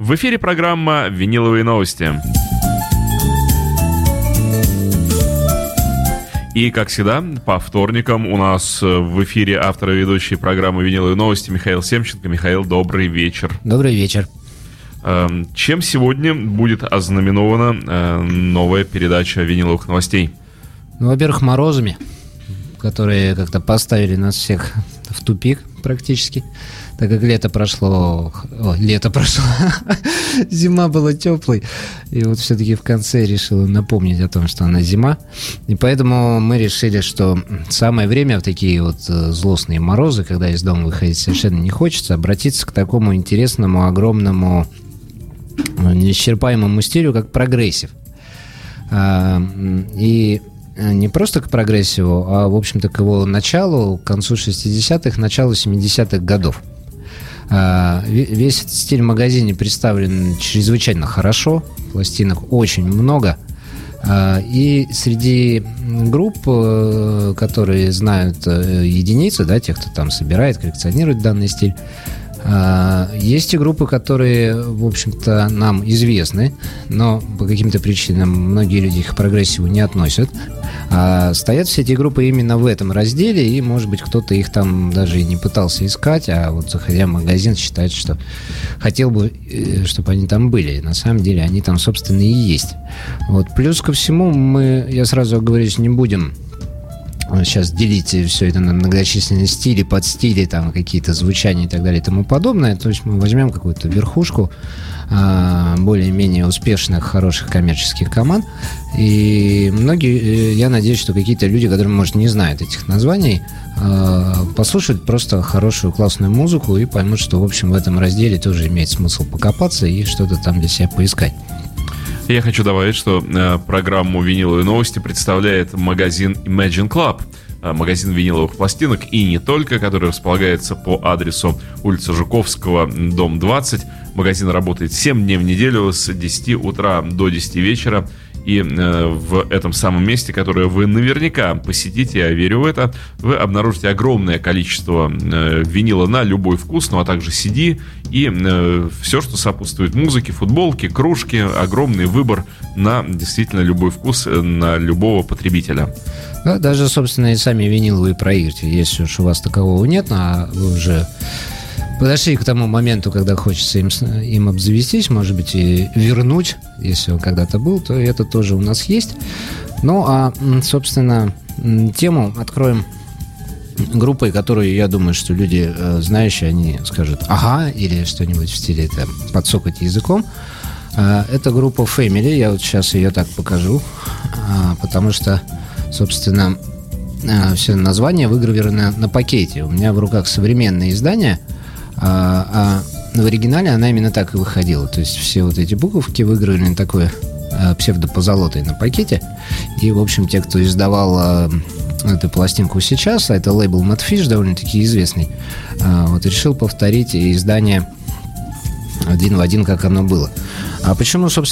В эфире программа «Виниловые новости». И, как всегда, по вторникам у нас в эфире автор и ведущий программы «Виниловые новости» Михаил Семченко. Михаил, добрый вечер. Добрый вечер. Эм, чем сегодня будет ознаменована э, новая передача «Виниловых новостей»? Ну, во-первых, морозами, которые как-то поставили нас всех в тупик практически. Так как лето прошло, о, лето прошло, зима была теплой, и вот все-таки в конце решила напомнить о том, что она зима, и поэтому мы решили, что самое время в такие вот э, злостные морозы, когда из дома выходить совершенно не хочется, обратиться к такому интересному, огромному, э, неисчерпаемому стилю, как прогрессив. А, и не просто к прогрессиву, а, в общем-то, к его началу, к концу 60-х, началу 70-х годов. А, весь этот стиль в магазине представлен чрезвычайно хорошо, пластинок очень много. А, и среди групп, э, которые знают э, единицы, да, тех, кто там собирает, коллекционирует данный стиль, есть и группы, которые, в общем-то, нам известны, но по каким-то причинам многие люди их к прогрессиву не относят. А стоят все эти группы именно в этом разделе, и, может быть, кто-то их там даже и не пытался искать, а вот заходя в магазин, считает, что хотел бы, э, чтобы они там были. На самом деле они там, собственно, и есть. Вот. Плюс ко всему, мы, я сразу оговорюсь, не будем сейчас делить все это на многочисленные стили, подстили, там какие-то звучания и так далее и тому подобное. То есть мы возьмем какую-то верхушку а, более-менее успешных, хороших коммерческих команд. И многие, э, я надеюсь, что какие-то люди, которые, может, не знают этих названий, а, послушают просто хорошую, классную музыку и поймут, что, в общем, в этом разделе тоже имеет смысл покопаться и что-то там для себя поискать. Я хочу добавить, что э, программу «Виниловые новости» представляет магазин Imagine Club, магазин виниловых пластинок и не только, который располагается по адресу улица Жуковского, дом 20. Магазин работает 7 дней в неделю с 10 утра до 10 вечера. И э, в этом самом месте, которое вы наверняка посетите, я верю в это, вы обнаружите огромное количество э, винила на любой вкус, ну а также CD и э, все, что сопутствует музыке, футболки, кружки, огромный выбор на действительно любой вкус, э, на любого потребителя. Да, даже, собственно, и сами виниловые проигрыватели, если уж у вас такового нет, а вы уже подошли к тому моменту, когда хочется им, им обзавестись, может быть, и вернуть, если он когда-то был, то это тоже у нас есть. Ну, а, собственно, тему откроем группой, которую, я думаю, что люди, э, знающие, они скажут «ага» или что-нибудь в стиле там, подсокать языком. А, это группа Family, я вот сейчас ее так покажу, а, потому что, собственно, э, все название выгравировано на пакете. У меня в руках современное издание – а, а в оригинале она именно так и выходила. То есть все вот эти буковки выиграли такой а, псевдопозолотой на пакете. И, в общем, те, кто издавал а, эту пластинку сейчас, а это лейбл Madfish, довольно-таки известный, вот решил повторить издание один в один, как оно было. А почему, собственно,